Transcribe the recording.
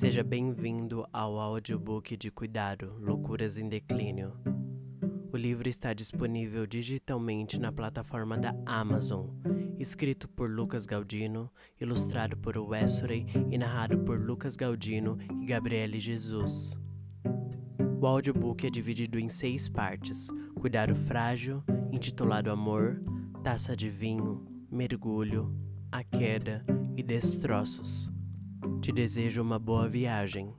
Seja bem-vindo ao audiobook de Cuidado Loucuras em Declínio. O livro está disponível digitalmente na plataforma da Amazon, escrito por Lucas Galdino, ilustrado por Wesley e narrado por Lucas Galdino e Gabriele Jesus. O audiobook é dividido em seis partes: Cuidado Frágil, intitulado Amor, Taça de Vinho, Mergulho, A Queda e Destroços. Te desejo uma boa viagem.